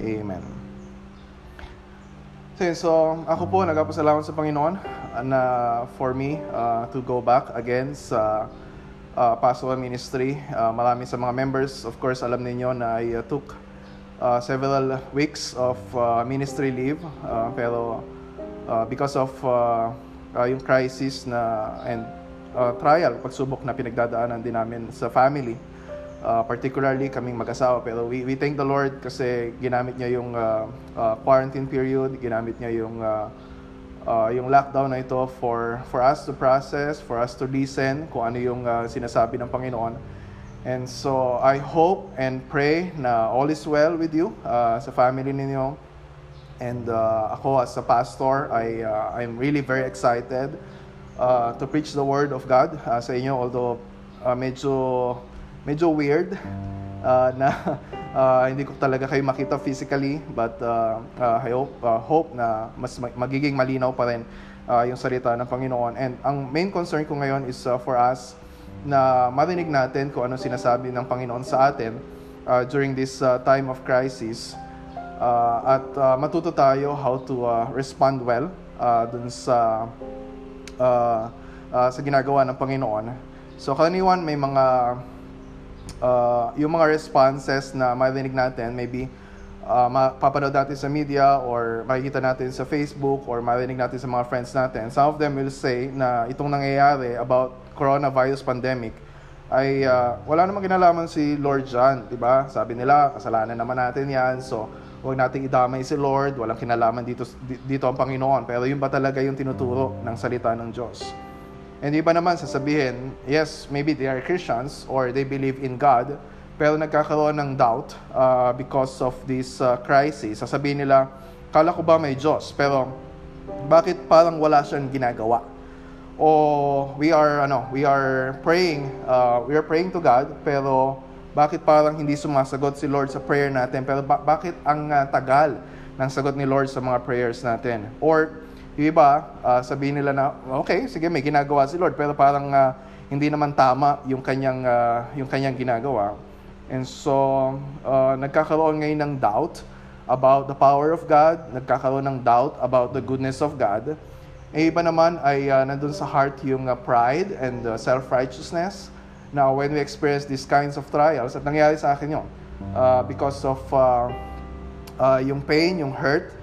Amen. So, ako po nagpapasalamat sa Panginoon uh, na for me uh, to go back again sa uh, pastoral ministry. Uh, marami sa mga members, of course, alam ninyo na I uh, took uh, several weeks of uh, ministry leave. Uh, pero uh, because of uh, uh, yung crisis na and uh, trial, pagsubok na pinagdadaanan din namin sa family, uh, particularly kaming mag-asawa. Pero we, we thank the Lord kasi ginamit niya yung uh, uh, quarantine period, ginamit niya yung uh, uh, yung lockdown na ito for for us to process, for us to listen kung ano yung uh, sinasabi ng Panginoon. And so I hope and pray na all is well with you uh, sa family ninyo. And uh, ako as a pastor, I uh, I'm really very excited uh, to preach the word of God uh, sa inyo although uh, medyo medyo weird uh, na uh, hindi ko talaga kayo makita physically but uh, uh, I hope, uh, hope na mas magiging malinaw pa rin uh, yung salita ng Panginoon. And ang main concern ko ngayon is uh, for us na marinig natin kung ano sinasabi ng Panginoon sa atin uh, during this uh, time of crisis uh, at uh, matuto tayo how to uh, respond well uh, dun sa uh, uh, sa ginagawa ng Panginoon. So karaniwan may mga uh, yung mga responses na marinig natin, maybe uh, mapapanood natin sa media or makikita natin sa Facebook or marinig natin sa mga friends natin. Some of them will say na itong nangyayari about coronavirus pandemic ay uh, wala namang kinalaman si Lord John, di ba? Sabi nila, kasalanan naman natin yan, so huwag nating idamay si Lord, walang kinalaman dito, dito ang Panginoon. Pero yun ba talaga yung tinuturo ng salita ng Diyos? And iba naman sasabihin, yes, maybe they are Christians or they believe in God, pero nagkakaroon ng doubt uh, because of this uh, crisis. Sasabihin nila, kala ko ba may Diyos, pero bakit parang wala siyang ginagawa? O we are ano, we are praying, uh, we are praying to God, pero bakit parang hindi sumasagot si Lord sa prayer natin? Pero ba- bakit ang uh, tagal ng sagot ni Lord sa mga prayers natin? Or yung iba, uh, sabihin nila na, okay, sige, may ginagawa si Lord, pero parang uh, hindi naman tama yung kanyang, uh, yung kanyang ginagawa. And so, uh, nagkakaroon ngayon ng doubt about the power of God, nagkakaroon ng doubt about the goodness of God. E iba naman ay uh, nandun sa heart yung uh, pride and uh, self-righteousness. Now, when we experience these kinds of trials, at nangyari sa akin yun, uh, because of uh, uh, yung pain, yung hurt,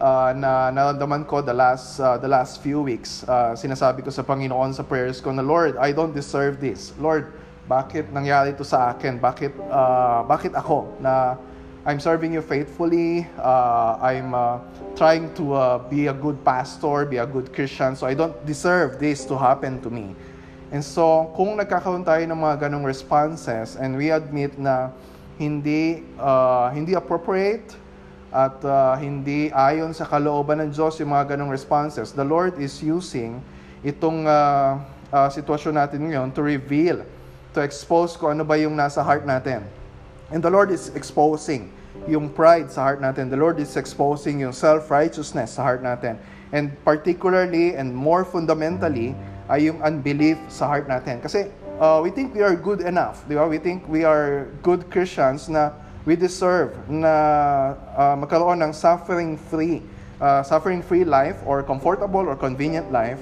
uh, na naramdaman ko the last uh, the last few weeks. Uh, sinasabi ko sa Panginoon sa prayers ko na Lord, I don't deserve this. Lord, bakit nangyari ito sa akin? Bakit uh, bakit ako na I'm serving you faithfully. Uh, I'm uh, trying to uh, be a good pastor, be a good Christian. So I don't deserve this to happen to me. And so, kung nagkakaroon tayo ng mga ganong responses and we admit na hindi uh, hindi appropriate at uh, hindi ayon sa kalooban ng Diyos yung mga ganong responses, the Lord is using itong uh, uh, sitwasyon natin ngayon to reveal, to expose kung ano ba yung nasa heart natin. And the Lord is exposing yung pride sa heart natin. The Lord is exposing yung self-righteousness sa heart natin. And particularly and more fundamentally ay yung unbelief sa heart natin. Kasi uh, we think we are good enough. Di ba? We think we are good Christians na we deserve na uh, magkaroon ng suffering-free uh, suffering-free life or comfortable or convenient life.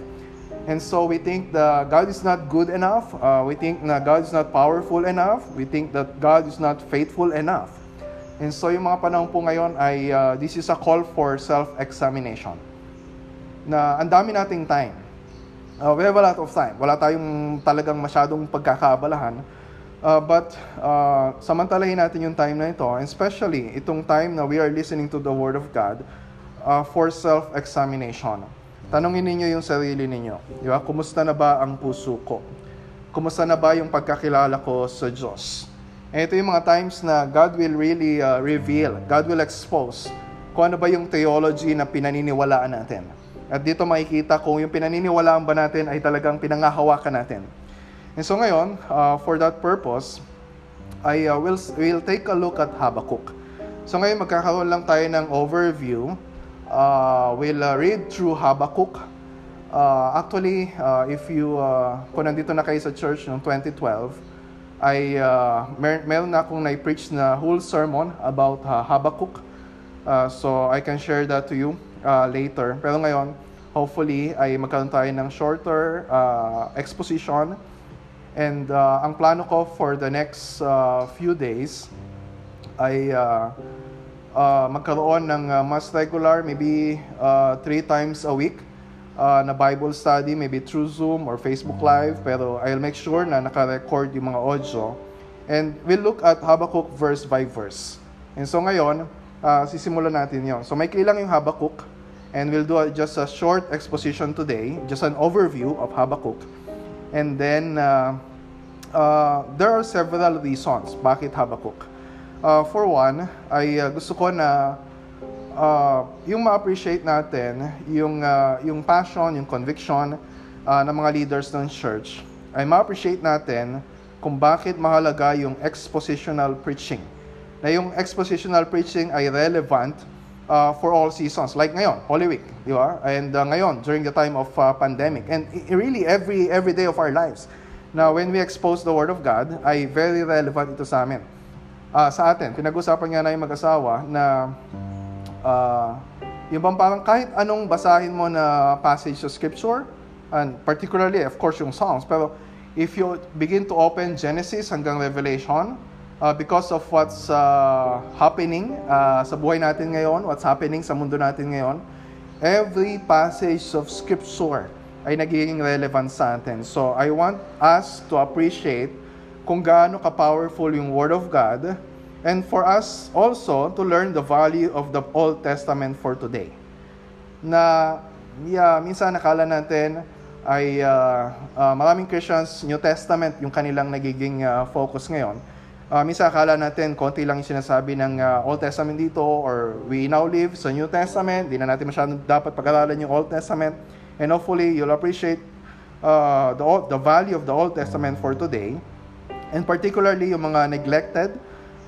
And so we think that God is not good enough. Uh, we think that God is not powerful enough. We think that God is not faithful enough. And so yung mga panahon po ngayon ay uh, this is a call for self-examination. Na ang dami nating time. Uh, we have a lot of time. Wala tayong talagang masyadong pagkakaabalahan. Uh, but uh, samantalahin natin yung time na ito, especially itong time na we are listening to the Word of God uh, for self-examination. Tanungin ninyo yung sarili ninyo. Di ba? Kumusta na ba ang puso ko? Kumusta na ba yung pagkakilala ko sa Diyos? And ito yung mga times na God will really uh, reveal, God will expose kung ano ba yung theology na pinaniniwalaan natin. At dito makikita kung yung pinaniniwalaan ba natin ay talagang pinangahawakan natin. And so ngayon, uh, for that purpose, I uh, will will take a look at Habakkuk. So ngayon magkakaroon lang tayo ng overview uh, we'll uh, read through Habakkuk. Uh, actually, uh, if you, uh, kung nandito na kayo sa church noong 2012, ay uh, mer- meron na akong na-preach na whole sermon about uh, Habakkuk. Uh, so I can share that to you uh, later. Pero ngayon, hopefully ay magkaroon tayo ng shorter uh, exposition. And uh, ang plano ko for the next uh, few days ay uh, uh, magkaroon ng uh, mas regular, maybe uh, three times a week uh, na Bible study, maybe through Zoom or Facebook Live, pero I'll make sure na naka-record yung mga audio. And we'll look at Habakkuk verse by verse. And so ngayon, uh, sisimulan natin yon. So may lang yung Habakkuk, and we'll do a, just a short exposition today, just an overview of Habakkuk. And then, uh, uh, there are several reasons bakit Habakkuk. Uh, for one, ay uh, gusto ko na uh, yung ma-appreciate natin, yung, uh, yung passion, yung conviction uh, ng mga leaders ng church, ay ma-appreciate natin kung bakit mahalaga yung expositional preaching. Na yung expositional preaching ay relevant uh, for all seasons. Like ngayon, Holy Week, di ba? And uh, ngayon, during the time of uh, pandemic. And really, every, every day of our lives. Now, when we expose the Word of God, ay very relevant ito sa amin uh, sa atin. Pinag-usapan nga na yung mag-asawa na uh, yung bang parang kahit anong basahin mo na passage sa scripture, and particularly, of course, yung Psalms, pero if you begin to open Genesis hanggang Revelation, uh, because of what's uh, happening uh, sa buhay natin ngayon, what's happening sa mundo natin ngayon, every passage of scripture ay nagiging relevant sa atin. So, I want us to appreciate kung gaano ka-powerful yung Word of God and for us also to learn the value of the Old Testament for today. Na yeah, minsan nakala natin ay uh, uh, maraming Christians New Testament yung kanilang nagiging uh, focus ngayon. Uh, minsan akala natin konti lang yung sinasabi ng uh, Old Testament dito or we now live sa New Testament. Di na natin masyadong dapat pag-aralan yung Old Testament. And hopefully you'll appreciate uh, the, the value of the Old Testament for today and particularly yung mga neglected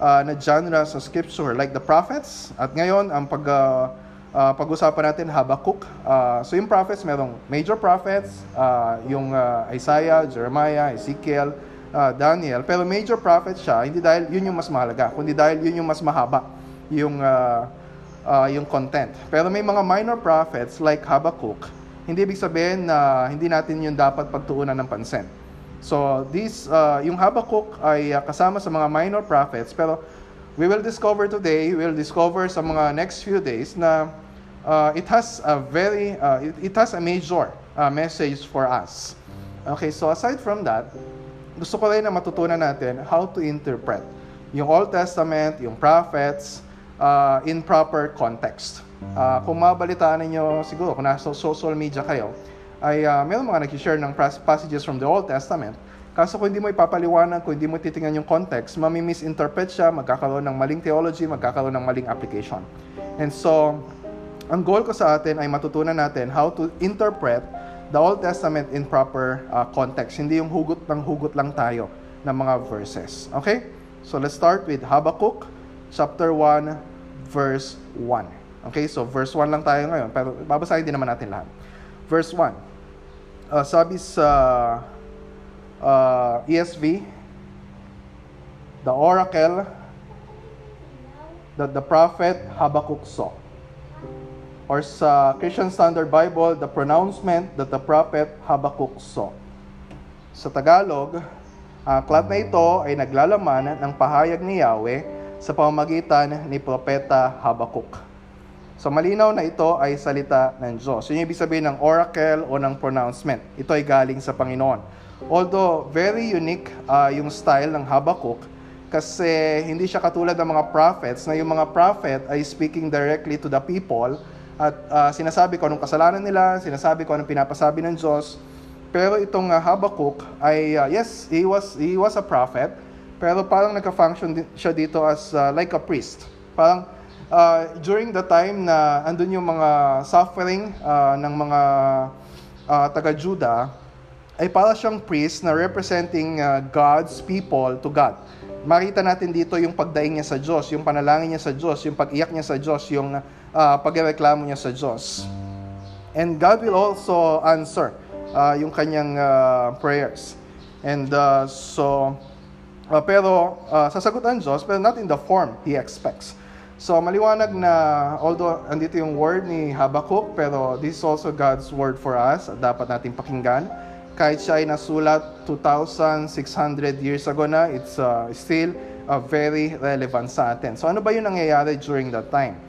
uh, na genre sa scripture like the prophets at ngayon ang pag uh, uh, pag-usapan natin Habakkuk. Uh, so yung prophets merong major prophets, uh, yung uh, Isaiah, Jeremiah, Ezekiel, uh, Daniel. Pero major prophet siya hindi dahil yun yung mas mahalaga, kundi dahil yun yung mas mahaba yung uh, uh, yung content. Pero may mga minor prophets like Habakkuk, hindi ibig sabihin na hindi natin yung dapat pagtuunan ng pansin. So, this, uh, yung Habakkuk ay uh, kasama sa mga minor prophets, pero we will discover today, we will discover sa mga next few days na uh, it has a very, uh, it, it has a major uh, message for us. Okay, so aside from that, gusto ko rin na matutunan natin how to interpret yung Old Testament, yung prophets, uh, in proper context. Uh, kung mabalitaan ninyo, siguro, kung nasa social media kayo, ay uh, meron mga nag-share ng passages from the Old Testament. Kaso kung hindi mo ipapaliwanag, kung hindi mo titingnan yung context, mami-misinterpret siya, magkakaroon ng maling theology, magkakaroon ng maling application. And so, ang goal ko sa atin ay matutunan natin how to interpret the Old Testament in proper uh, context. Hindi yung hugot ng hugot lang tayo ng mga verses. Okay? So let's start with Habakkuk chapter 1 verse 1. Okay? So verse 1 lang tayo ngayon, pero babasahin din naman natin lahat. Verse 1 uh, sabi sa uh, ESV, the oracle that the prophet Habakkuk saw. Or sa Christian Standard Bible, the pronouncement that the prophet Habakkuk saw. Sa Tagalog, ang uh, aklat na ito ay naglalaman ng pahayag ni Yahweh sa pamamagitan ni Propeta Habakkuk. So malinaw na ito ay salita ng Diyos. Yun yung ibig sabihin ng oracle o ng pronouncement. Ito ay galing sa Panginoon. Although very unique uh, yung style ng Habakkuk kasi hindi siya katulad ng mga prophets na yung mga prophet ay speaking directly to the people at uh, sinasabi ko anong kasalanan nila, sinasabi ko anong pinapasabi ng Diyos. Pero itong uh, Habakkuk ay uh, yes, he was he was a prophet, pero parang nagka-function siya dito as uh, like a priest. Parang uh, during the time na andun yung mga suffering uh, ng mga uh, taga-Juda, ay para siyang priest na representing uh, God's people to God. Makita natin dito yung pagdaing niya sa Diyos, yung panalangin niya sa Diyos, yung pag-iyak niya sa Diyos, yung uh, pagreklamo niya sa Diyos. And God will also answer uh, yung kanyang uh, prayers. And uh, so, Uh, pero uh, sasagot ang Diyos, pero not in the form He expects. So maliwanag na, although andito yung word ni Habakkuk, pero this is also God's word for us at dapat natin pakinggan. Kahit siya ay nasulat 2,600 years ago na, it's uh, still uh, very relevant sa atin. So ano ba yung nangyayari during that time?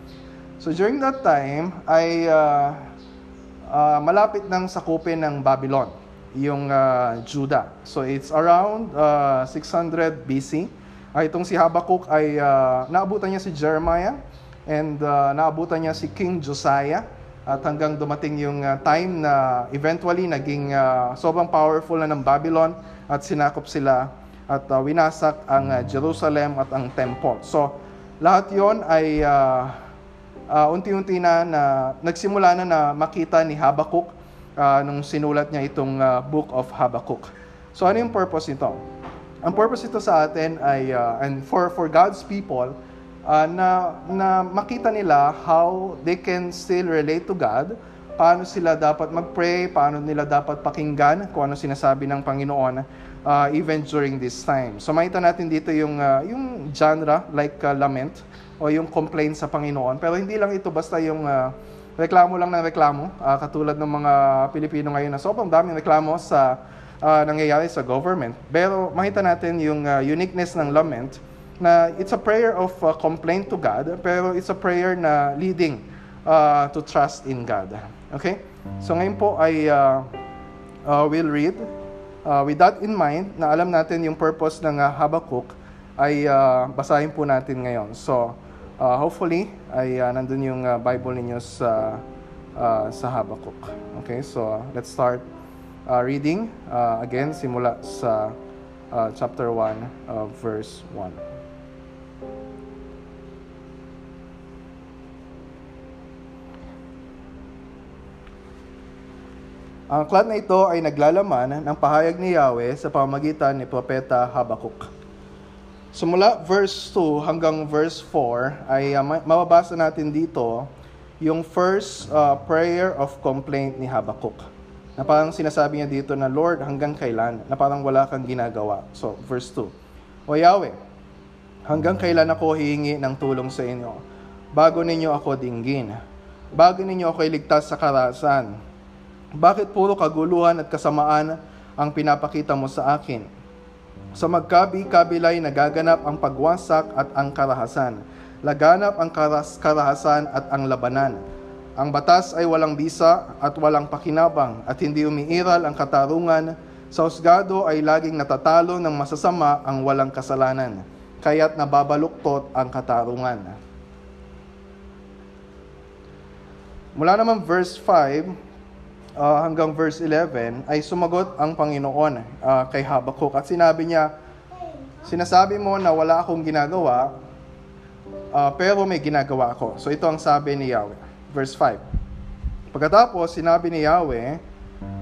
So during that time ay uh, uh, malapit ng sakupin ng Babylon, yung uh, Judah. So it's around uh, 600 BC uh, itong si Habakkuk ay uh, naabutan niya si Jeremiah and uh, naabutan niya si King Josiah at hanggang dumating yung uh, time na eventually naging uh, sobrang powerful na ng Babylon at sinakop sila at uh, winasak ang uh, Jerusalem at ang temple. So lahat yon ay uh, uh, unti-unti na, na nagsimula na na makita ni Habakkuk uh, nung sinulat niya itong uh, Book of Habakkuk. So ano yung purpose nito? Ang purpose ito sa atin ay, uh, and for, for God's people, uh, na, na makita nila how they can still relate to God, paano sila dapat mag-pray, paano nila dapat pakinggan kung ano sinasabi ng Panginoon uh, even during this time. So makita natin dito yung, uh, yung genre like uh, lament o yung complaint sa Panginoon. Pero hindi lang ito basta yung uh, reklamo lang ng reklamo, uh, katulad ng mga Pilipino ngayon na sobrang daming reklamo sa uh, nangyayari sa government. Pero makita natin yung uh, uniqueness ng lament na it's a prayer of uh, complaint to God, pero it's a prayer na leading uh, to trust in God. Okay? So ngayon po ay uh, uh, we'll read uh, with that in mind na alam natin yung purpose ng uh, Habakkuk ay uh, basahin po natin ngayon. So uh, hopefully ay uh, nandun yung uh, Bible ninyo sa uh, sa Habakkuk. Okay? So uh, let's start uh, reading uh, again simula sa uh, chapter 1 uh, verse 1. Ang aklat na ito ay naglalaman ng pahayag ni Yahweh sa pamagitan ni Propeta Habakuk. Sumula verse 2 hanggang verse 4 ay uh, mababasa natin dito yung first uh, prayer of complaint ni Habakuk na parang sinasabi niya dito na, Lord, hanggang kailan? Na parang wala kang ginagawa. So, verse 2. O Yahweh, hanggang kailan ako hihingi ng tulong sa inyo? Bago ninyo ako dinggin. Bago ninyo ako iligtas sa karasan. Bakit puro kaguluhan at kasamaan ang pinapakita mo sa akin? Sa magkabi-kabilay nagaganap ang pagwasak at ang karahasan. Laganap ang karas karahasan at ang labanan ang batas ay walang bisa at walang pakinabang at hindi umiiral ang katarungan. Sa husgado ay laging natatalo ng masasama ang walang kasalanan, kaya't nababaluktot ang katarungan. Mula naman verse 5 uh, hanggang verse 11 ay sumagot ang Panginoon uh, kay Habakuk at sinabi niya, Sinasabi mo na wala akong ginagawa, uh, pero may ginagawa ako. So ito ang sabi ni Yahweh verse 5. Pagkatapos, sinabi ni Yahweh,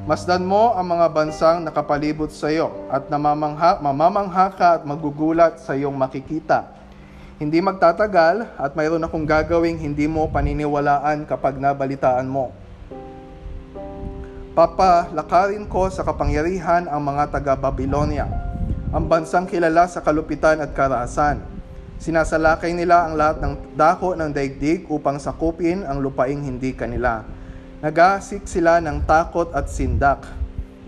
Masdan mo ang mga bansang nakapalibot sa iyo at namamangha, mamamangha ka at magugulat sa iyong makikita. Hindi magtatagal at mayroon akong gagawing hindi mo paniniwalaan kapag nabalitaan mo. Papalakarin ko sa kapangyarihan ang mga taga-Babylonia, ang bansang kilala sa kalupitan at karahasan Sinasalakay nila ang lahat ng dako ng daigdig upang sakupin ang lupaing hindi kanila. Nagasik sila ng takot at sindak.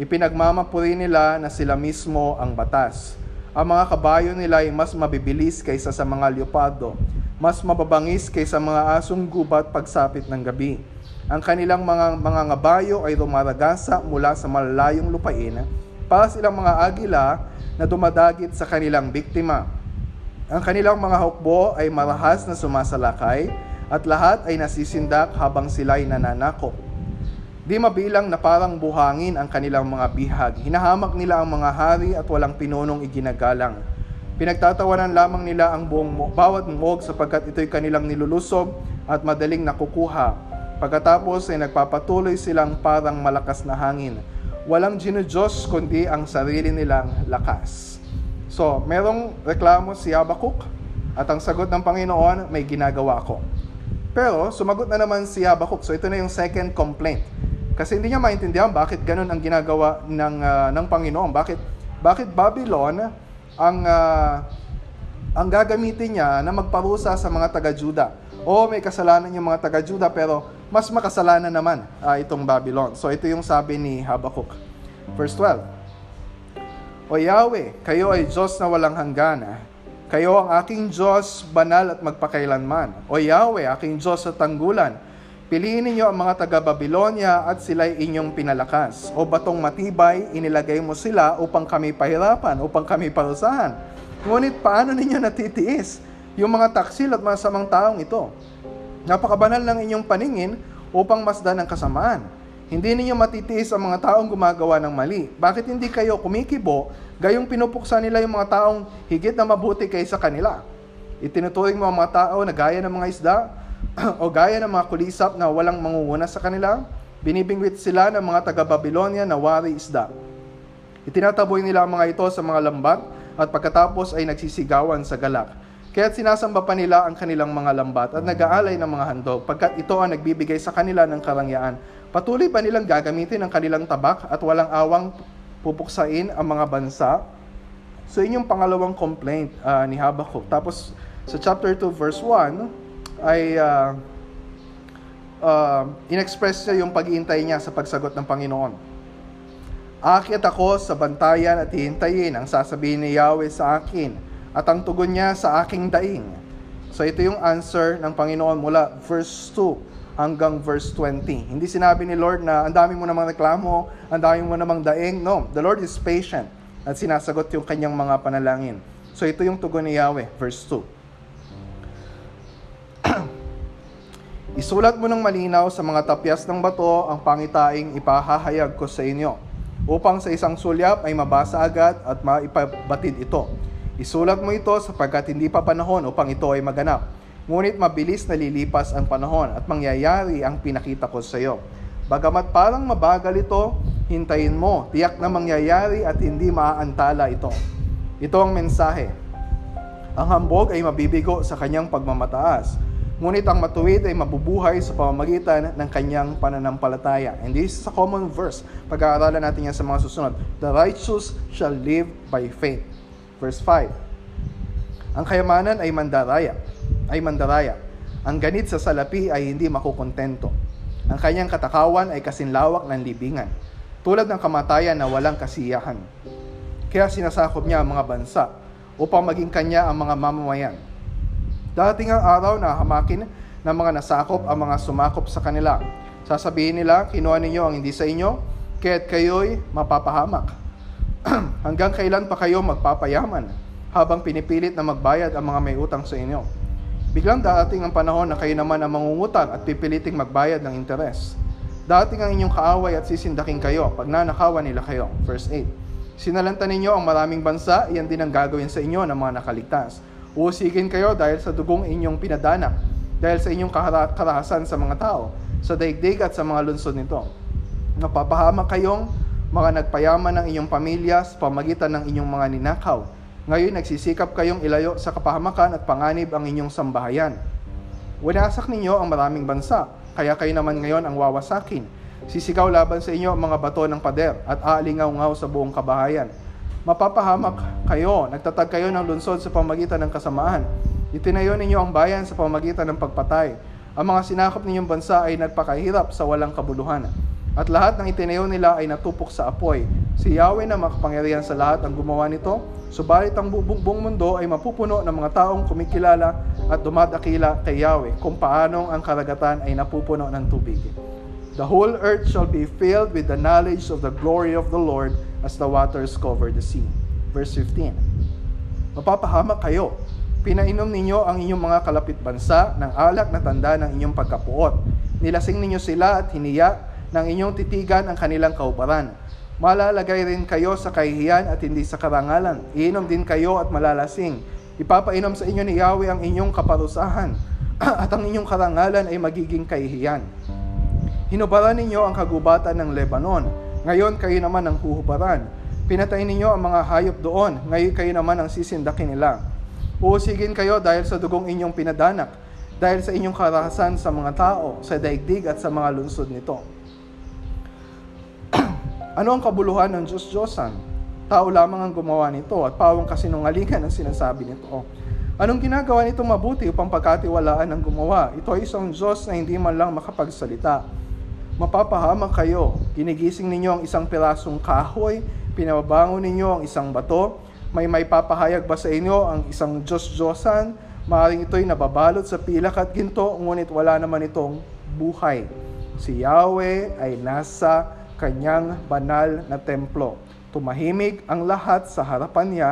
Ipinagmamapuri nila na sila mismo ang batas. Ang mga kabayo nila ay mas mabibilis kaysa sa mga leopardo, mas mababangis kaysa mga asong gubat pagsapit ng gabi. Ang kanilang mga mga ngabayo ay rumaragasa mula sa malalayong lupain para silang mga agila na dumadagit sa kanilang biktima ang kanilang mga hukbo ay marahas na sumasalakay at lahat ay nasisindak habang sila'y nananakop. Di mabilang na parang buhangin ang kanilang mga bihag. Hinahamak nila ang mga hari at walang pinunong iginagalang. Pinagtatawanan lamang nila ang buong bawat mog sapagkat ito'y kanilang nilulusob at madaling nakukuha. Pagkatapos ay nagpapatuloy silang parang malakas na hangin. Walang ginudiyos kundi ang sarili nilang lakas. So, merong reklamo si Habakuk at ang sagot ng Panginoon, may ginagawa ko. Pero, sumagot na naman si Habakuk. So, ito na yung second complaint. Kasi hindi niya maintindihan bakit ganun ang ginagawa ng, uh, ng Panginoon. Bakit, bakit Babylon ang uh, ang gagamitin niya na magparusa sa mga taga-Juda. O may kasalanan yung mga taga-Juda pero mas makasalanan naman uh, itong Babylon. So ito yung sabi ni Habakkuk. Verse 12. O Yahweh, kayo ay Diyos na walang hanggan. Kayo ang aking Diyos, banal at magpakailanman. O Yahweh, aking Diyos sa tanggulan. Piliin ninyo ang mga taga-Babylonia at sila'y inyong pinalakas. O batong matibay, inilagay mo sila upang kami pahirapan, upang kami parusahan. Ngunit paano ninyo natitiis yung mga taksil at masamang taong ito? Napakabanal ng inyong paningin upang masdan ang kasamaan. Hindi ninyo matitiis ang mga taong gumagawa ng mali. Bakit hindi kayo kumikibo, gayong pinupuksa nila yung mga taong higit na mabuti kaysa kanila? Itinuturing mo ang mga tao na gaya ng mga isda, o gaya ng mga kulisap na walang mangunguna sa kanila, binibingwit sila ng mga taga-Babylonia na wari isda. Itinataboy nila ang mga ito sa mga lambat at pagkatapos ay nagsisigawan sa galak. Kaya't sinasamba pa nila ang kanilang mga lambat at nag-aalay ng mga handog pagkat ito ang nagbibigay sa kanila ng karangyaan. Patuloy pa nilang gagamitin ang kanilang tabak at walang awang pupuksain ang mga bansa. So yun yung pangalawang complaint uh, ni Habakkuk. Tapos sa chapter 2 verse 1, ay uh, uh, inexpress niya yung pag-iintay niya sa pagsagot ng Panginoon. Akit ako sa bantayan at hihintayin ang sasabihin ni Yahweh sa akin at ang tugon niya sa aking daing. So ito yung answer ng Panginoon mula verse 2 hanggang verse 20. Hindi sinabi ni Lord na ang dami mo namang reklamo, ang dami mo namang daing. No, the Lord is patient at sinasagot yung kanyang mga panalangin. So ito yung tugon ni Yahweh, verse 2. Isulat mo ng malinaw sa mga tapyas ng bato ang pangitaing ipahahayag ko sa inyo, upang sa isang sulyap ay mabasa agad at maipabatid ito. Isulat mo ito sapagkat hindi pa panahon upang ito ay maganap. Ngunit mabilis na lilipas ang panahon at mangyayari ang pinakita ko sa iyo. Bagamat parang mabagal ito, hintayin mo, tiyak na mangyayari at hindi maaantala ito. Ito ang mensahe. Ang hambog ay mabibigo sa kanyang pagmamataas Ngunit ang matuwid ay mabubuhay sa pamamagitan ng kanyang pananampalataya. And this is a common verse. Pag-aaralan natin yan sa mga susunod. The righteous shall live by faith. Verse 5. Ang kayamanan ay mandaraya. Ay mandaraya. Ang ganit sa salapi ay hindi makukontento. Ang kanyang katakawan ay kasinlawak ng libingan. Tulad ng kamatayan na walang kasiyahan. Kaya sinasakop niya ang mga bansa upang maging kanya ang mga mamamayan Dating ang araw na hamakin ng mga nasakop ang mga sumakop sa kanila. Sasabihin nila, kinuha ninyo ang hindi sa inyo, kaya't kayo'y mapapahamak. Hanggang kailan pa kayo magpapayaman habang pinipilit na magbayad ang mga may utang sa inyo? Biglang darating ang panahon na kayo naman ang mangungutang at pipiliting magbayad ng interes. Dating ang inyong kaaway at sisindaking kayo pag nanakawan nila kayo. Verse 8. Sinalanta ninyo ang maraming bansa, iyan din ang gagawin sa inyo ng mga nakaligtas Usigin kayo dahil sa dugong inyong pinadanak, dahil sa inyong karahasan sa mga tao, sa daigdig at sa mga lunsod nito. Napapahamak kayong mga nagpayaman ng inyong pamilya sa pamagitan ng inyong mga ninakaw. Ngayon nagsisikap kayong ilayo sa kapahamakan at panganib ang inyong sambahayan. Winasak ninyo ang maraming bansa, kaya kayo naman ngayon ang wawasakin. Sisigaw laban sa inyo ang mga bato ng pader at aalingaw-ngaw sa buong kabahayan mapapahamak kayo, nagtatag kayo ng lunsod sa pamagitan ng kasamaan. Itinayo ninyo ang bayan sa pamagitan ng pagpatay. Ang mga sinakop ninyong bansa ay nagpakahirap sa walang kabuluhan. At lahat ng itinayo nila ay natupok sa apoy. Si Yahweh na makapangyarihan sa lahat ang gumawa nito, subalit ang buong mundo ay mapupuno ng mga taong kumikilala at dumadakila kay Yahweh kung paanong ang karagatan ay napupuno ng tubig. The whole earth shall be filled with the knowledge of the glory of the Lord as the waters cover the sea. Verse 15. Mapapahamak kayo. Pinainom ninyo ang inyong mga kalapit bansa ng alak na tanda ng inyong pagkapuot. Nilasing ninyo sila at hiniya ng inyong titigan ang kanilang kaubaran. Malalagay rin kayo sa kahihiyan at hindi sa karangalan. Iinom din kayo at malalasing. Ipapainom sa inyo ni Yahweh ang inyong kaparusahan at ang inyong karangalan ay magiging kahihiyan. Hinubaran ninyo ang kagubatan ng Lebanon. Ngayon kayo naman ang huhubaran. Pinatay ninyo ang mga hayop doon. Ngayon kayo naman ang sisindakin nila. Uusigin kayo dahil sa dugong inyong pinadanak, dahil sa inyong karahasan sa mga tao, sa daigdig at sa mga lungsod nito. Ano ang kabuluhan ng Diyos-Diyosan? Tao lamang ang gumawa nito at pawang kasinungalingan ang sinasabi nito. Anong ginagawa nitong mabuti upang pagkatiwalaan ng gumawa? Ito ay isang Diyos na hindi man lang makapagsalita. Mapapahamak kayo. Ginigising ninyo ang isang pirasong kahoy, pinababangon ninyo ang isang bato, may may papahayag ba sa inyo ang isang Diyos-Diyosan? Maaring ito'y nababalot sa pilak at ginto, ngunit wala naman itong buhay. Si Yahweh ay nasa kanyang banal na templo. Tumahimik ang lahat sa harapan niya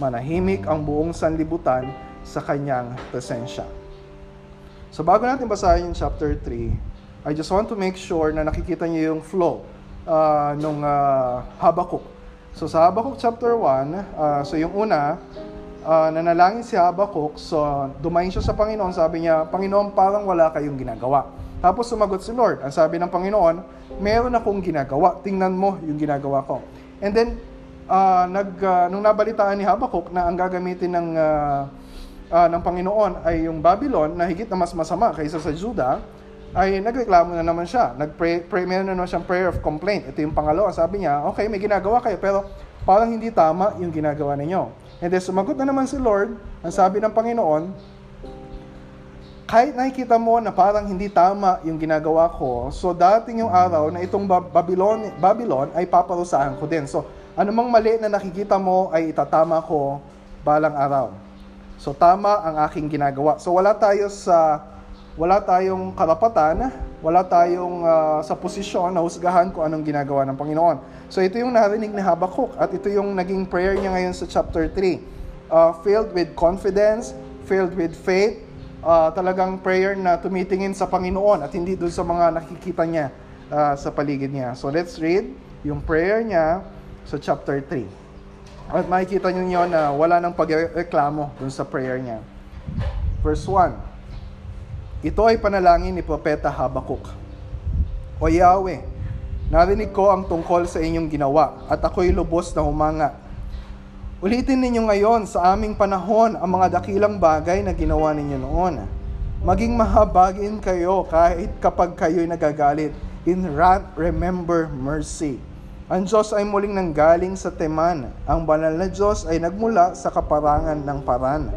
manahimik ang buong sanlibutan sa kanyang presensya. So bago natin basahin yung chapter 3, I just want to make sure na nakikita niyo yung flow uh, nung uh, Habakuk. So sa Habakuk chapter 1, uh, so yung una, uh, nanalangin si Habakuk, so dumayin siya sa Panginoon, sabi niya, Panginoon, parang wala kayong ginagawa. Tapos sumagot si Lord, ang sabi ng Panginoon, meron akong ginagawa, tingnan mo yung ginagawa ko. And then, uh, nag, uh, nung nabalitaan ni Habakuk na ang gagamitin ng, uh, uh, ng Panginoon ay yung Babylon na higit na mas masama kaysa sa Judah, ay nagreklamo na naman siya. Nag-pray, pray, meron na naman siyang prayer of complaint. Ito yung pangalawa. Sabi niya, okay, may ginagawa kayo, pero parang hindi tama yung ginagawa ninyo. And then sumagot na naman si Lord, ang sabi ng Panginoon, kahit nakikita mo na parang hindi tama yung ginagawa ko, so dating yung araw na itong Babylon, Babylon ay paparusahan ko din. So, Anumang mali na nakikita mo ay itatama ko balang araw. So tama ang aking ginagawa. So wala tayo sa wala tayong karapatan, wala tayong uh, sa posisyon na husgahan kung anong ginagawa ng Panginoon. So ito yung narinig ni Habakkuk at ito yung naging prayer niya ngayon sa chapter 3. Uh, filled with confidence, filled with faith, uh, talagang prayer na tumitingin sa Panginoon at hindi doon sa mga nakikita niya uh, sa paligid niya. So let's read yung prayer niya sa chapter 3. At makikita niyo na wala nang pagreklamo dun sa prayer niya. Verse 1. Ito ay panalangin ni Propeta Habakuk. O Yahweh, narinig ko ang tungkol sa inyong ginawa at ako'y lubos na humanga. Ulitin ninyo ngayon sa aming panahon ang mga dakilang bagay na ginawa ninyo noon. Maging mahabagin kayo kahit kapag kayo'y nagagalit. In wrath, remember mercy. Ang Diyos ay muling nanggaling sa Teman. Ang banal na Diyos ay nagmula sa kaparangan ng Paran.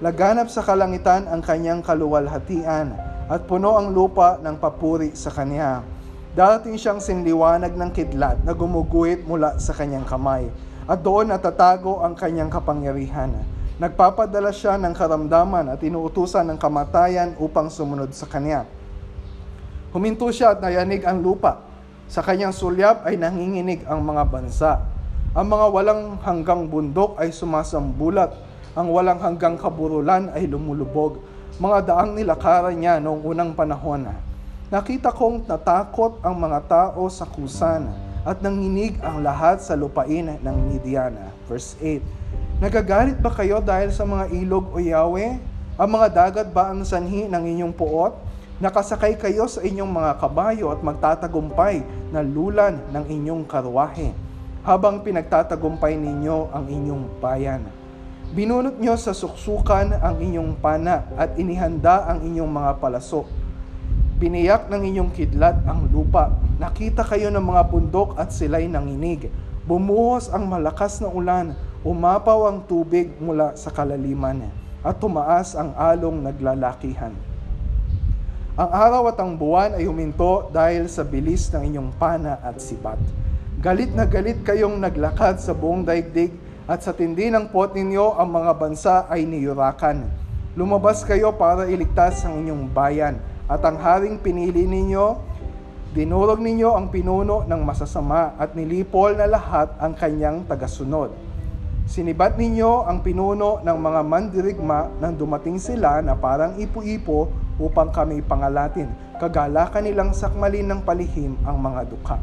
Laganap sa kalangitan ang kanyang kaluwalhatian at puno ang lupa ng papuri sa kanya. Darating siyang sinliwanag ng kidlat na gumuguhit mula sa kanyang kamay at doon natatago ang kanyang kapangyarihan. Nagpapadala siya ng karamdaman at inuutusan ng kamatayan upang sumunod sa kanya. Huminto siya at nayanig ang lupa sa kanyang sulyap ay nanginginig ang mga bansa. Ang mga walang hanggang bundok ay sumasambulat. Ang walang hanggang kaburulan ay lumulubog. Mga daang nilakaran niya noong unang panahon. Nakita kong natakot ang mga tao sa kusan at nanginig ang lahat sa lupain ng Midiana. Verse 8. Nagagalit ba kayo dahil sa mga ilog o Yahweh? Ang mga dagat ba ang sanhi ng inyong puot? Nakasakay kayo sa inyong mga kabayo at magtatagumpay na lulan ng inyong karwahe habang pinagtatagumpay ninyo ang inyong bayan. Binunot nyo sa suksukan ang inyong pana at inihanda ang inyong mga palaso. Biniyak ng inyong kidlat ang lupa. Nakita kayo ng mga bundok at sila'y nanginig. Bumuhos ang malakas na ulan. Umapaw ang tubig mula sa kalaliman at tumaas ang along naglalakihan. Ang araw at ang buwan ay huminto dahil sa bilis ng inyong pana at sibat. Galit na galit kayong naglakad sa buong daigdig at sa tindi ng pot ninyo ang mga bansa ay niyurakan. Lumabas kayo para iligtas ang inyong bayan at ang haring pinili ninyo, dinurog ninyo ang pinuno ng masasama at nilipol na lahat ang kanyang tagasunod. Sinibat ninyo ang pinuno ng mga mandirigma nang dumating sila na parang ipo-ipo upang kami pangalatin. Kagalakan nilang sakmalin ng palihim ang mga dukha.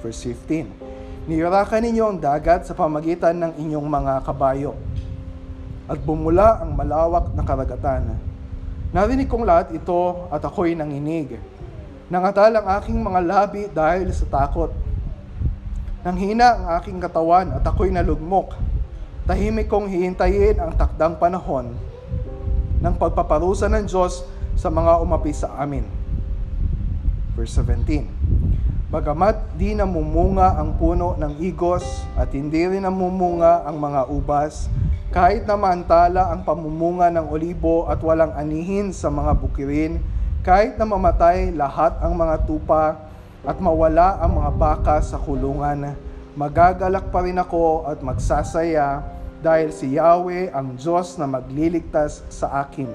Verse 15. Niyurakan ninyo ang dagat sa pamagitan ng inyong mga kabayo at bumula ang malawak na karagatan. Narinig kong lahat ito at ako'y nanginig. Nangatal ang aking mga labi dahil sa takot. Nanghina ang aking katawan at ako'y nalugmok. Tahimik kong hihintayin ang takdang panahon ng pagpaparusa ng Diyos sa mga umapi sa amin. Verse 17. Bagamat di namumunga ang puno ng igos at hindi rin namumunga ang mga ubas, kahit na maantala ang pamumunga ng olibo at walang anihin sa mga bukirin, kahit na mamatay lahat ang mga tupa at mawala ang mga baka sa kulungan, magagalak pa rin ako at magsasaya dahil si Yahweh ang Diyos na magliligtas sa akin.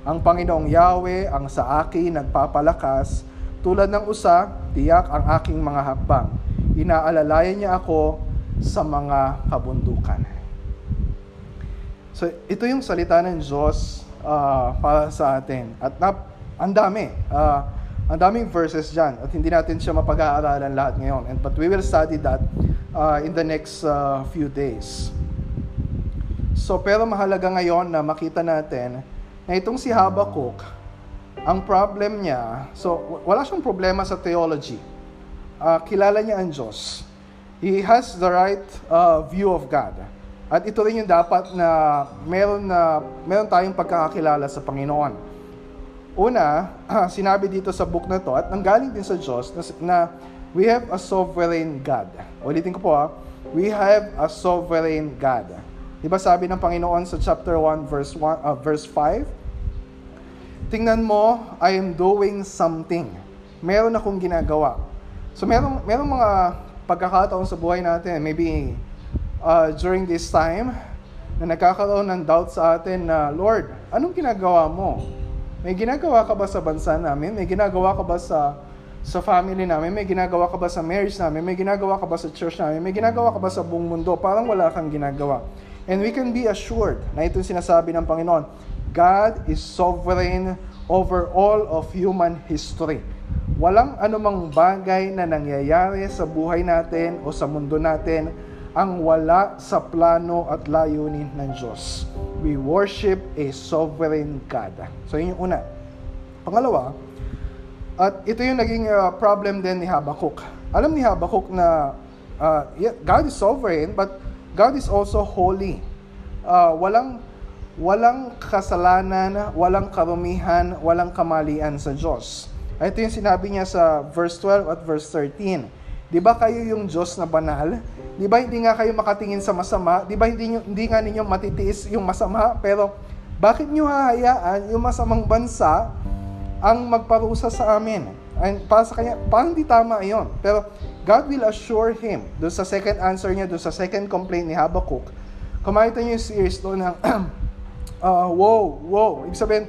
Ang Panginoong Yahweh ang sa akin nagpapalakas, tulad ng usa, tiyak ang aking mga hakbang. Inaalalayan niya ako sa mga kabundukan. So, ito yung salita ng Diyos uh, para sa atin. At nap, ang dami. Uh, ang daming verses dyan. At hindi natin siya mapag-aaralan lahat ngayon. And, but we will study that uh, in the next uh, few days. So, pero mahalaga ngayon na makita natin na itong si Habakkuk, ang problem niya, so wala siyang problema sa theology. Uh, kilala niya ang Diyos. He has the right uh, view of God. At ito rin yung dapat na meron na meron tayong pagkakakilala sa Panginoon. Una, uh, sinabi dito sa book na to at nanggaling din sa Diyos na, na we have a sovereign God. Ulitin ko po ha, we have a sovereign God. Di ba sabi ng Panginoon sa chapter 1 verse 1 uh, verse 5? Tingnan mo, I am doing something. Meron akong ginagawa. So meron, meron mga pagkakataon sa buhay natin, maybe uh, during this time, na nagkakaroon ng doubt sa atin na, Lord, anong ginagawa mo? May ginagawa ka ba sa bansa namin? May ginagawa ka ba sa sa family namin? May ginagawa ka ba sa marriage namin? May ginagawa ka ba sa church namin? May ginagawa ka ba sa buong mundo? Parang wala kang ginagawa. And we can be assured na ito sinasabi ng Panginoon, God is sovereign over all of human history. Walang anumang bagay na nangyayari sa buhay natin o sa mundo natin ang wala sa plano at layunin ng Diyos. We worship a sovereign God. So yun yung una. Pangalawa, at ito yung naging uh, problem din ni Habakkuk. Alam ni Habakkuk na uh, yeah, God is sovereign, but God is also holy. Uh, walang walang kasalanan, walang karumihan, walang kamalian sa Diyos. Ito yung sinabi niya sa verse 12 at verse 13. Di ba kayo yung Diyos na banal? Di ba hindi nga kayo makatingin sa masama? Di ba hindi, nyo, hindi nga ninyo matitiis yung masama? Pero bakit nyo hahayaan yung masamang bansa ang magparusa sa amin? And para sa kanya, parang di tama yon. Pero God will assure him, doon sa second answer niya, doon sa second complaint ni Habakkuk, kumakita niyo yung series doon ng uh, wow, wow. Ibig sabihin,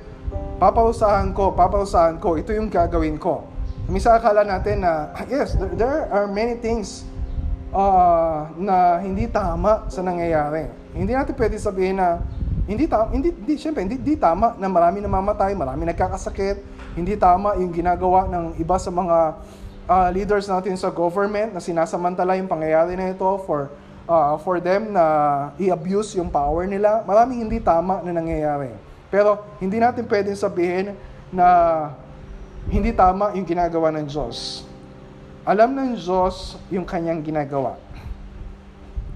paparusahan ko, paparusahan ko, ito yung gagawin ko. Misa akala natin na, yes, there, there are many things uh, na hindi tama sa nangyayari. Hindi natin pwede sabihin na, hindi tama, hindi, hindi, syempre, hindi, hindi tama na marami namamatay, marami nagkakasakit, hindi tama yung ginagawa ng iba sa mga uh, leaders natin sa government na sinasamantala yung pangyayari na ito for uh, for them na i-abuse yung power nila. Maraming hindi tama na nangyayari. Pero hindi natin pwedeng sabihin na hindi tama yung ginagawa ng Diyos. Alam ng Diyos yung kanyang ginagawa.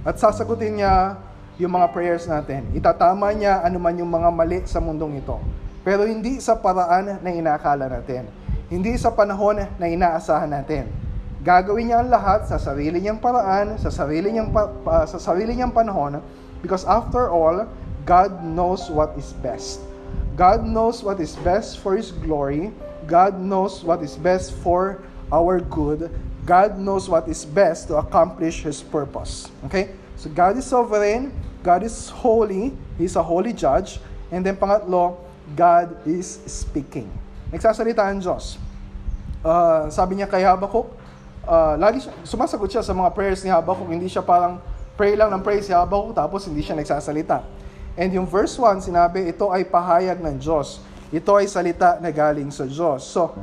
At sasagutin niya yung mga prayers natin. Itatama niya anuman yung mga mali sa mundong ito. Pero hindi sa paraan na inaakala natin. Hindi sa panahon na inaasahan natin Gagawin niya ang lahat sa sarili niyang paraan, sa sarili niyang, pa, pa, sa sarili niyang panahon, because after all, God knows what is best. God knows what is best for His glory. God knows what is best for our good. God knows what is best to accomplish His purpose. Okay? So God is sovereign. God is holy. He's a holy judge. And then pangatlo, God is speaking. Nagsasalita ang Diyos. Uh, sabi niya kay Habakkuk, uh, lagi siya, sumasagot siya sa mga prayers ni Habakkuk. Hindi siya parang pray lang ng pray si Habakkuk tapos hindi siya nagsasalita. And yung verse 1, sinabi, ito ay pahayag ng Diyos. Ito ay salita na galing sa Diyos. So,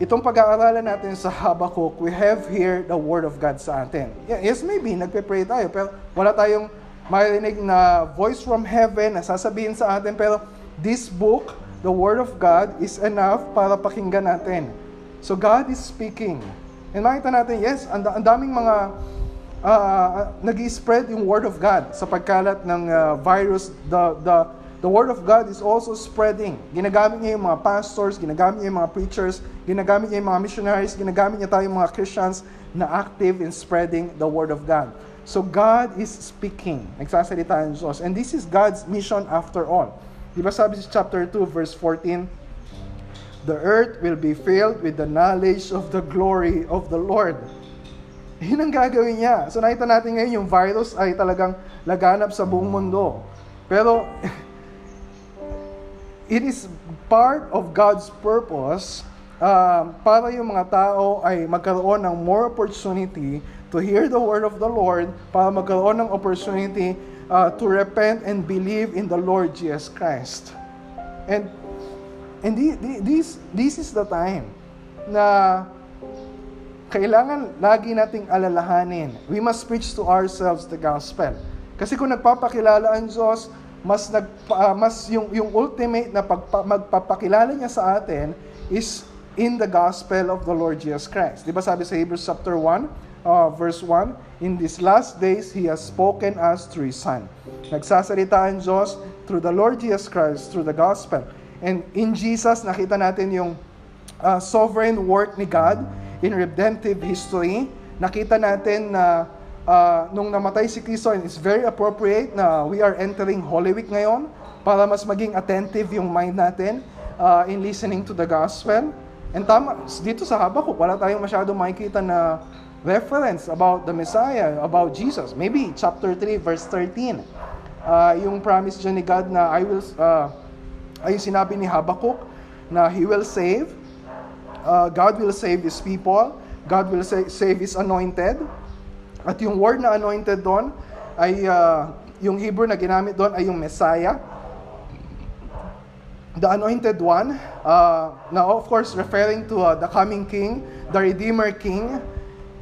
itong pag-aaralan natin sa Habakkuk, we have here the Word of God sa atin. Yes, maybe, nagpe-pray tayo, pero wala tayong marinig na voice from heaven na sasabihin sa atin, pero this book, the Word of God, is enough para pakinggan natin. So God is speaking. And makita natin, yes, ang, ang daming mga uh, nag spread yung word of God sa pagkalat ng uh, virus, the, the, the Word of God is also spreading. Ginagamit niya yung mga pastors, ginagamit niya yung mga preachers, ginagamit niya yung mga missionaries, ginagamit niya tayong mga Christians na active in spreading the Word of God. So God is speaking. Nagsasalita ang Diyos. And this is God's mission after all. Di ba sabi sa chapter 2, verse 14, The earth will be filled with the knowledge of the glory of the Lord. Yun ang gagawin niya. So nakita natin ngayon yung virus ay talagang laganap sa buong mundo. Pero it is part of God's purpose uh, para yung mga tao ay magkaroon ng more opportunity to hear the word of the Lord, para magkaroon ng opportunity uh, to repent and believe in the Lord Jesus Christ. And and the, this this is the time na kailangan lagi nating alalahanin. We must preach to ourselves the gospel. Kasi kung nagpapakilala ang Diyos, mas nag uh, mas yung yung ultimate na pagpa, magpapakilala niya sa atin is in the gospel of the Lord Jesus Christ. 'Di ba sabi sa Hebrews chapter 1, uh, verse 1, in these last days he has spoken us through his son. Nagsasalita ang Diyos through the Lord Jesus Christ, through the gospel. And in Jesus nakita natin yung uh, sovereign work ni God in redemptive history, nakita natin na uh, nung namatay si Kristo, and it's very appropriate na we are entering Holy Week ngayon para mas maging attentive yung mind natin uh, in listening to the gospel. And tama, dito sa Habakuk, wala tayong masyadong makikita na reference about the Messiah, about Jesus. Maybe chapter 3, verse 13. Uh, yung promise dyan ni God na I will, uh, ay sinabi ni Habakuk na He will save uh, God will save His people, God will sa- save His anointed. At yung word na anointed doon ay uh, yung Hebrew na ginamit doon ay yung Messiah. The anointed one, uh, now of course referring to uh, the coming King, the Redeemer King.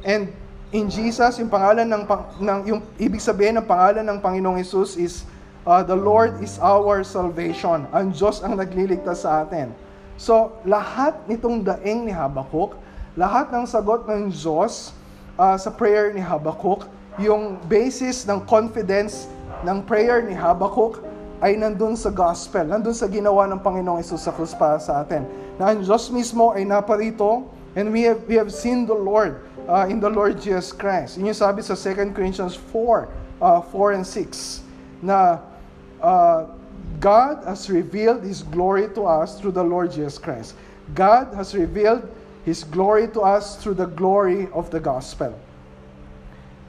And in Jesus, yung pangalan ng, ng yung ibig sabihin ng pangalan ng Panginoong Yesus is uh, the Lord is our salvation. Ang Diyos ang nagliligtas sa atin. So, lahat nitong daing ni Habakuk, lahat ng sagot ng Diyos uh, sa prayer ni Habakuk, yung basis ng confidence ng prayer ni Habakuk ay nandun sa gospel, nandun sa ginawa ng Panginoong Isus sa krus para sa atin. Na ang Diyos mismo ay naparito and we have, we have seen the Lord uh, in the Lord Jesus Christ. Yun yung sabi sa 2 Corinthians 4, uh, 4 and 6, na uh, God has revealed His glory to us through the Lord Jesus Christ. God has revealed His glory to us through the glory of the gospel.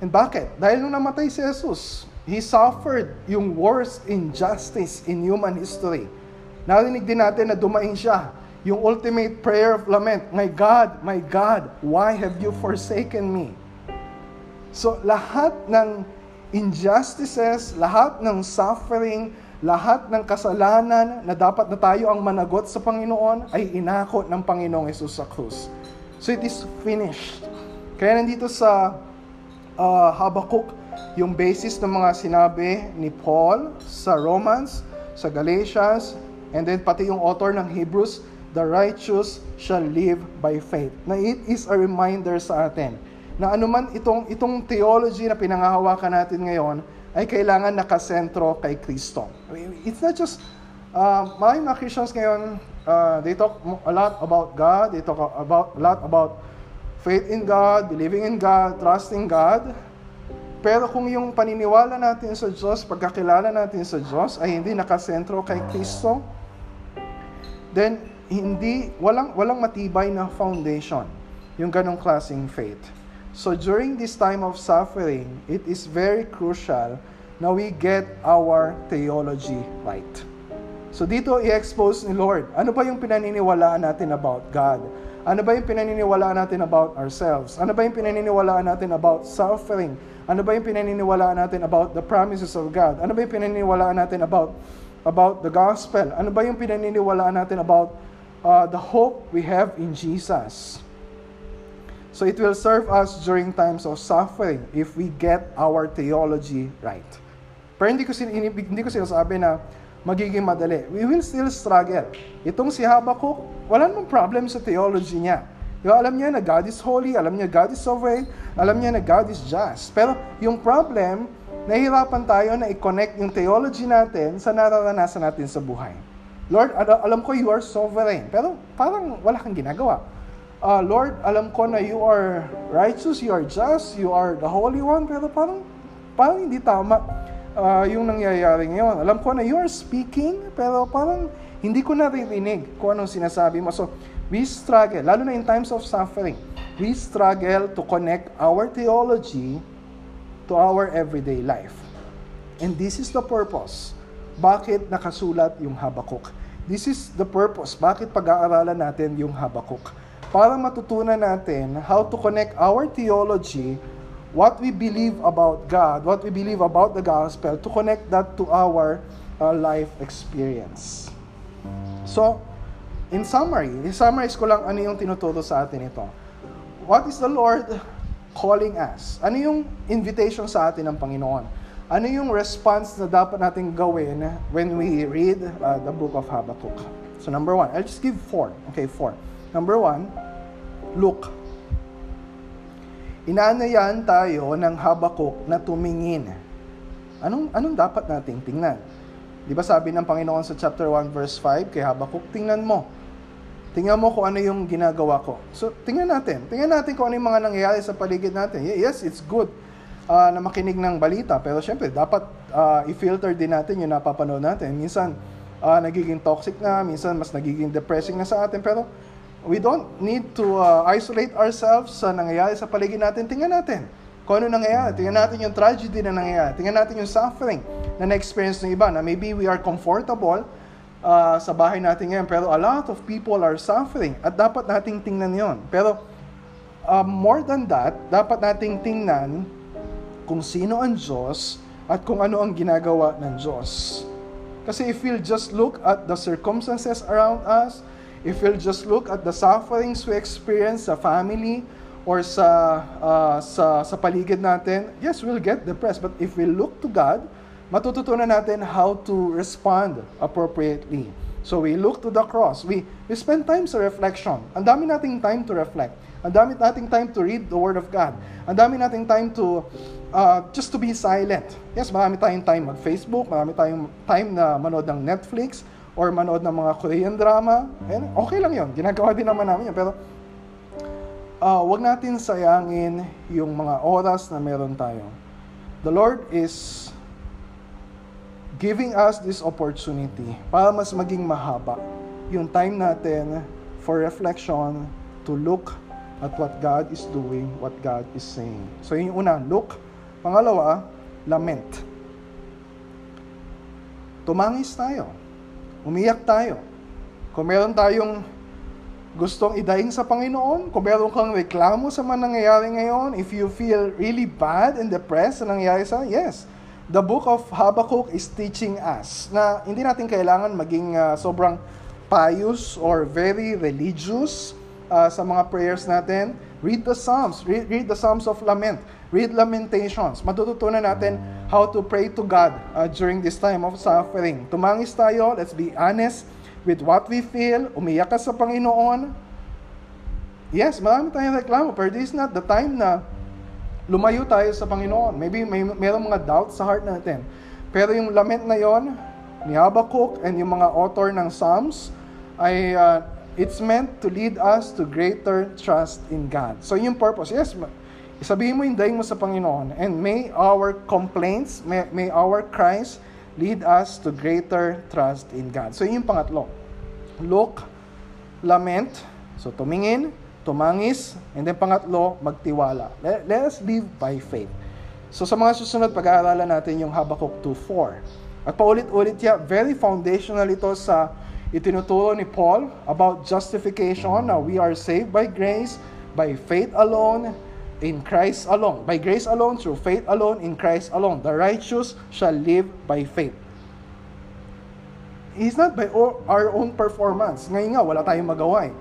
And bakit? Dahil nung namatay si Jesus, He suffered yung worst injustice in human history. Narinig din natin na dumaing siya. Yung ultimate prayer of lament, My God, my God, why have you forsaken me? So lahat ng injustices, lahat ng suffering, lahat ng kasalanan na dapat na tayo ang managot sa Panginoon ay inako ng Panginoong Yesus sa krus. So it is finished. Kaya nandito sa uh, Habakuk, yung basis ng mga sinabi ni Paul sa Romans, sa Galatians, and then pati yung author ng Hebrews, the righteous shall live by faith. Na it is a reminder sa atin na anuman itong itong theology na pinangahawakan natin ngayon ay kailangan nakasentro kay Kristo. It's not just, uh, maraming mga Christians ngayon, uh, they talk a lot about God, they talk about, a lot about faith in God, believing in God, trusting God. Pero kung yung paniniwala natin sa Diyos, pagkakilala natin sa Diyos ay hindi nakasentro kay Kristo, then hindi walang walang matibay na foundation yung ganong klaseng faith. So during this time of suffering, it is very crucial na we get our theology right. So dito i-expose ni Lord, ano ba yung pinaniniwalaan natin about God? Ano ba yung pinaniniwalaan natin about ourselves? Ano ba yung pinaniniwalaan natin about suffering? Ano ba yung pinaniniwalaan natin about the promises of God? Ano ba yung pinaniniwalaan natin about about the gospel? Ano ba yung pinaniniwalaan natin about uh, the hope we have in Jesus? So it will serve us during times of suffering if we get our theology right. Pero hindi ko, hindi ko sinasabi na magiging madali. We will still struggle. Itong si Habakkuk, wala namang problem sa theology niya. Diba, alam niya na God is holy, alam niya God is sovereign, alam niya na God is just. Pero yung problem, nahihirapan tayo na i-connect yung theology natin sa nararanasan natin sa buhay. Lord, alam ko you are sovereign, pero parang wala kang ginagawa. Uh, Lord, alam ko na you are righteous, you are just, you are the Holy One, pero parang, parang hindi tama uh, yung nangyayari ngayon. Alam ko na you are speaking, pero parang hindi ko naririnig kung anong sinasabi mo. So, we struggle, lalo na in times of suffering, we struggle to connect our theology to our everyday life. And this is the purpose. Bakit nakasulat yung Habakuk? This is the purpose. Bakit pag-aaralan natin yung Habakuk? Para matutunan natin how to connect our theology, what we believe about God, what we believe about the gospel, to connect that to our uh, life experience. So, in summary, i-summarize ko lang ano yung tinuturo sa atin ito. What is the Lord calling us? Ano yung invitation sa atin ng Panginoon? Ano yung response na dapat natin gawin when we read uh, the book of Habakkuk? So number one, I'll just give four. Okay, four. Number one, look. Inaanayan tayo ng Habakkuk na tumingin. Anong, anong dapat nating tingnan? Di ba sabi ng Panginoon sa chapter 1 verse 5 kay Habakkuk, tingnan mo. Tingnan mo kung ano yung ginagawa ko. So, tingnan natin. Tingnan natin kung ano yung mga nangyayari sa paligid natin. Yes, it's good uh, na makinig ng balita. Pero syempre, dapat uh, i-filter din natin yung napapanood natin. Minsan, uh, nagiging toxic na, minsan mas nagiging depressing na sa atin. Pero we don't need to uh, isolate ourselves sa nangyayari sa paligid natin. Tingnan natin kung ano nangyayari. Tingnan natin yung tragedy na nangyayari. Tingnan natin yung suffering na na-experience ng iba. Na maybe we are comfortable uh, sa bahay natin ngayon, pero a lot of people are suffering. At dapat nating tingnan yon. Pero uh, more than that, dapat nating tingnan kung sino ang Diyos at kung ano ang ginagawa ng Diyos. Kasi if we'll just look at the circumstances around us, if we'll just look at the sufferings we experience sa family or sa uh, sa sa paligid natin, yes, we'll get depressed. But if we look to God, matututunan natin how to respond appropriately. So we look to the cross. We we spend time sa reflection. Ang dami nating time to reflect. Ang dami nating time to read the Word of God. Ang dami nating time to uh, just to be silent. Yes, marami tayong time mag-Facebook, marami tayong time na manood ng Netflix, or manood ng mga Korean drama. And okay lang yon Ginagawa din naman namin yun. Pero uh, wag natin sayangin yung mga oras na meron tayo. The Lord is giving us this opportunity para mas maging mahaba yung time natin for reflection to look at what God is doing, what God is saying. So yun yung una, look. Pangalawa, lament. Tumangis tayo. Umiyak tayo. Kung meron tayong gustong idaing sa Panginoon, kung meron kang reklamo sa mga nangyayari ngayon, if you feel really bad and depressed sa nangyayari sa, yes, the book of Habakkuk is teaching us na hindi natin kailangan maging uh, sobrang pious or very religious uh, sa mga prayers natin, read the Psalms, read, read the Psalms of Lament, read Lamentations. Matututunan natin how to pray to God uh, during this time of suffering. Tumangis tayo, let's be honest with what we feel, umiyak ka sa Panginoon. Yes, marami tayong reklamo, but this is not the time na lumayo tayo sa Panginoon. Maybe may mayroong mga doubts sa heart natin. Pero yung lament na yon ni Habakkuk and yung mga author ng Psalms ay uh, It's meant to lead us to greater trust in God. So yung purpose, yes, isabihin mo yung daing mo sa Panginoon. And may our complaints, may, may our cries lead us to greater trust in God. So yung pangatlo. Look, lament, so tumingin, tumangis, and then pangatlo, magtiwala. Let, let us live by faith. So sa mga susunod, pag-aaralan natin yung Habakkuk 2.4. At paulit-ulit ya, very foundational ito sa Itinuturo ni Paul about justification na we are saved by grace, by faith alone, in Christ alone. By grace alone, through faith alone, in Christ alone. The righteous shall live by faith. It's not by our own performance. Ngayon nga, wala tayong magawa eh.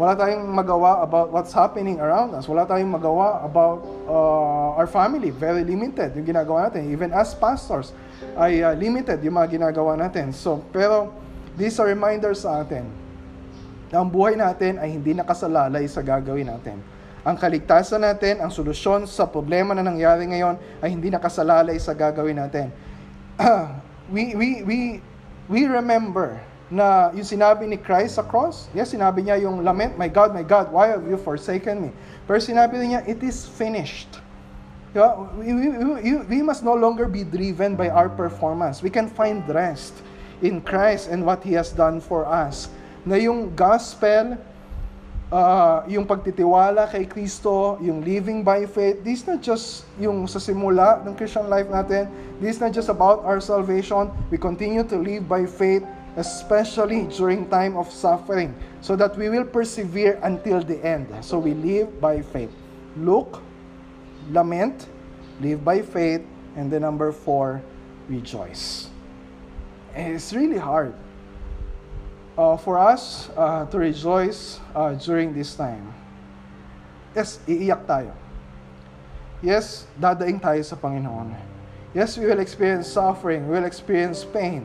Wala tayong magawa about what's happening around us. Wala tayong magawa about uh, our family. Very limited yung ginagawa natin. Even as pastors, ay uh, limited yung mga ginagawa natin. So, pero This is a reminder sa atin na ang buhay natin ay hindi nakasalalay sa gagawin natin. Ang kaligtasan natin, ang solusyon sa problema na nangyari ngayon ay hindi nakasalalay sa gagawin natin. we, we, we, we remember na yung sinabi ni Christ sa cross, yes, sinabi niya yung lament, My God, my God, why have you forsaken me? Pero sinabi niya, it is finished. Diba? We, we, we, we must no longer be driven by our performance. We can find rest in Christ and what He has done for us. Na yung gospel, uh, yung pagtitiwala kay Kristo, yung living by faith, this is not just yung sa simula ng Christian life natin. This is not just about our salvation. We continue to live by faith especially during time of suffering, so that we will persevere until the end. So we live by faith. Look, lament, live by faith, and the number four, rejoice. And it's really hard uh, for us uh, to rejoice uh, during this time. Yes, iiyak tayo. Yes, dadaing tayo sa Panginoon. Yes, we will experience suffering, we will experience pain.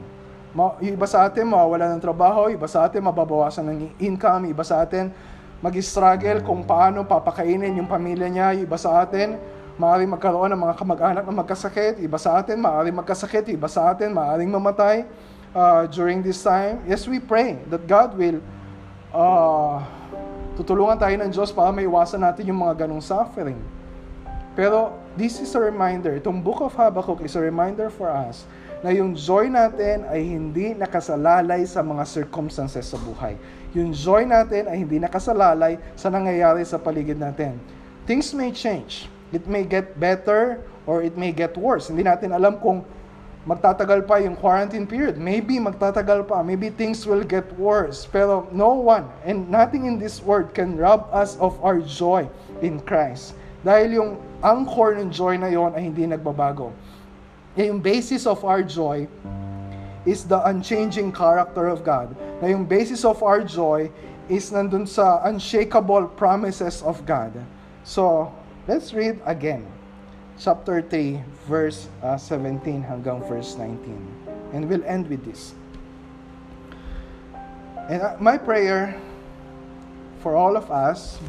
Ma- iba sa atin mawawala ng trabaho, iba sa atin mababawasan ng income, iba sa atin mag-struggle kung paano papakainin yung pamilya niya, iba sa atin maaaring magkaroon ng mga kamag-anak na magkasakit, iba sa atin maaaring magkasakit, iba sa atin maaaring mamatay uh, during this time. Yes, we pray that God will uh, tutulungan tayo ng Diyos para maiwasan natin yung mga ganong suffering. Pero this is a reminder, itong Book of Habakkuk is a reminder for us na yung joy natin ay hindi nakasalalay sa mga circumstances sa buhay. Yung joy natin ay hindi nakasalalay sa nangyayari sa paligid natin. Things may change. It may get better or it may get worse. Hindi natin alam kung magtatagal pa yung quarantine period. Maybe magtatagal pa. Maybe things will get worse. Pero no one and nothing in this world can rob us of our joy in Christ. Dahil yung anchor ng joy na yon ay hindi nagbabago yung basis of our joy is the unchanging character of God. Na yung basis of our joy is nandun sa unshakable promises of God. So, let's read again. Chapter 3, verse uh, 17 hanggang verse 19. And we'll end with this. And uh, my prayer for all of us,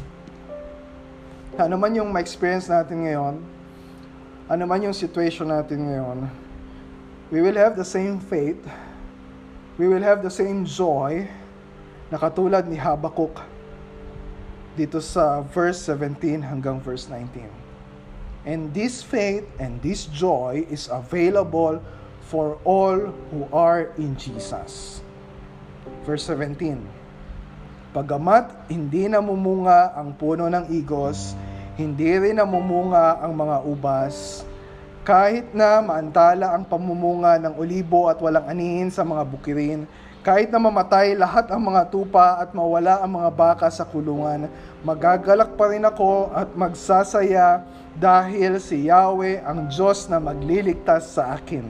ano man yung ma-experience natin ngayon, ano man yung situation natin ngayon, we will have the same faith, we will have the same joy na katulad ni Habakuk dito sa verse 17 hanggang verse 19. And this faith and this joy is available for all who are in Jesus. Verse 17. Pagamat hindi namumunga ang puno ng igos, hindi rin namumunga ang mga ubas, kahit na maantala ang pamumunga ng olibo at walang anihin sa mga bukirin, kahit na mamatay lahat ang mga tupa at mawala ang mga baka sa kulungan, magagalak pa rin ako at magsasaya dahil si Yahweh ang Diyos na magliligtas sa akin.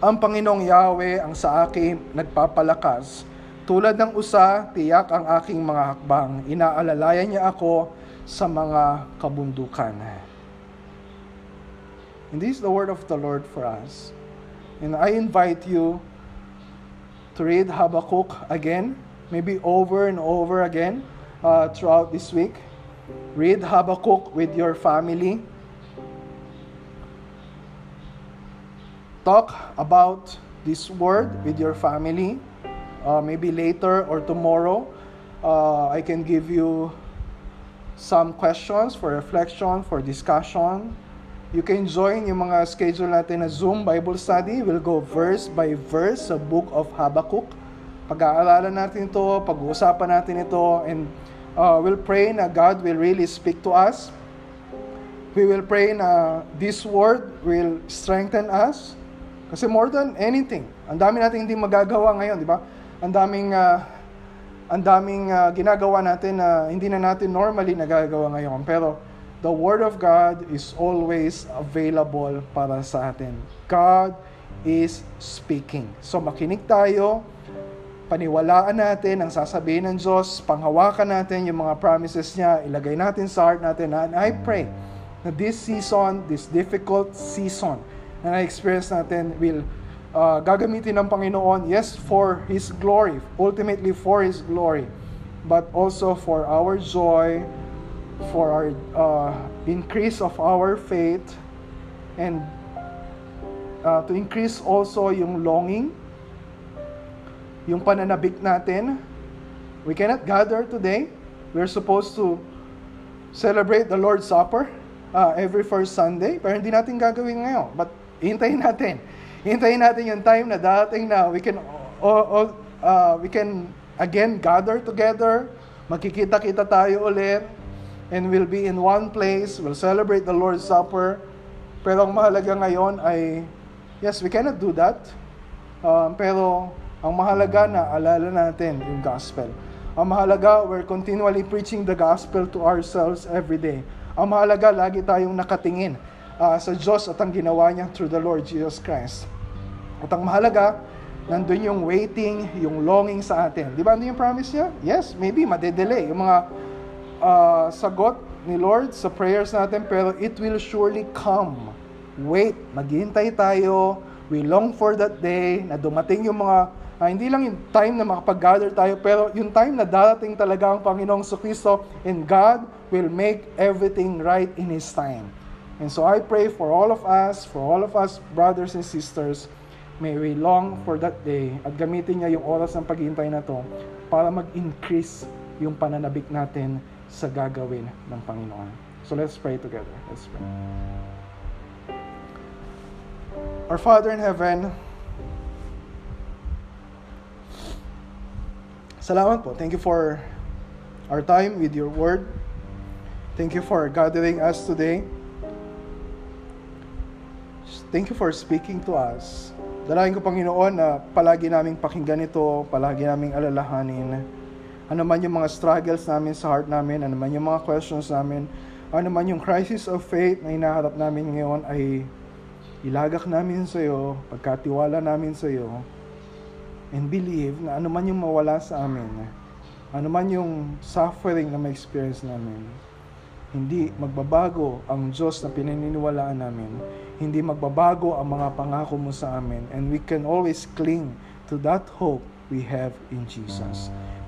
Ang Panginoong Yahweh ang sa akin nagpapalakas. Tulad ng usa, tiyak ang aking mga hakbang. Inaalalayan niya ako sa mga kabundukan. And this is the word of the Lord for us. And I invite you to read Habakkuk again, maybe over and over again uh, throughout this week. Read Habakkuk with your family. Talk about this word with your family. Uh, maybe later or tomorrow, uh, I can give you some questions for reflection, for discussion. You can join yung mga schedule natin na Zoom Bible Study. We'll go verse by verse sa book of Habakkuk. Pag-aaralan natin ito, pag-uusapan natin ito, and uh, we'll pray na God will really speak to us. We will pray na this word will strengthen us. Kasi more than anything, ang dami natin hindi magagawa ngayon, di ba? Ang daming uh, ang daming uh, ginagawa natin na hindi na natin normally nagagawa ngayon. Pero the Word of God is always available para sa atin. God is speaking. So makinig tayo, paniwalaan natin ang sasabihin ng Diyos, panghawakan natin yung mga promises niya, ilagay natin sa heart natin. And I pray na this season, this difficult season na na-experience natin will uh, gagamitin ng Panginoon, yes, for His glory, ultimately for His glory, but also for our joy, for our uh, increase of our faith and uh, to increase also yung longing, yung pananabik natin. We cannot gather today. We're supposed to celebrate the Lord's Supper uh, every first Sunday, pero hindi natin gagawin ngayon. But hintayin natin. Hintayin natin yung time na dating na we can all, uh, we can again gather together, magkikita-kita tayo ulit, and we'll be in one place, we'll celebrate the Lord's Supper. Pero ang mahalaga ngayon ay, yes, we cannot do that. Um, pero ang mahalaga na alala natin yung gospel. Ang mahalaga, we're continually preaching the gospel to ourselves every day. Ang mahalaga, lagi tayong nakatingin uh, sa Diyos at ang ginawa niya through the Lord Jesus Christ. At ang mahalaga, nandun yung waiting, yung longing sa atin. Di ba ano yung promise niya? Yes, maybe madedelay. Yung mga uh, sagot ni Lord sa prayers natin, pero it will surely come. Wait, maghihintay tayo. We long for that day na dumating yung mga Uh, hindi lang yung time na makapag-gather tayo, pero yung time na darating talaga ang Panginoong Kristo and God will make everything right in His time. And so I pray for all of us, for all of us brothers and sisters, may we long for that day at gamitin niya yung oras ng paghihintay na to para mag-increase yung pananabik natin sa gagawin ng Panginoon. So let's pray together. Let's pray. Our Father in heaven, Salamat po. Thank you for our time with your word. Thank you for gathering us today. Thank you for speaking to us. Dalangin ko, Panginoon, na palagi naming pakinggan ito, palagi naming alalahanin. Ano man yung mga struggles namin sa heart namin, ano man yung mga questions namin, ano man yung crisis of faith na hinaharap namin ngayon ay ilagak namin sa iyo, pagkatiwala namin sa iyo, and believe na ano man yung mawala sa amin, ano man yung suffering na ma-experience namin, hindi magbabago ang Diyos na pinaniniwalaan namin. Hindi magbabago ang mga pangako mo sa amin. And we can always cling to that hope we have in Jesus.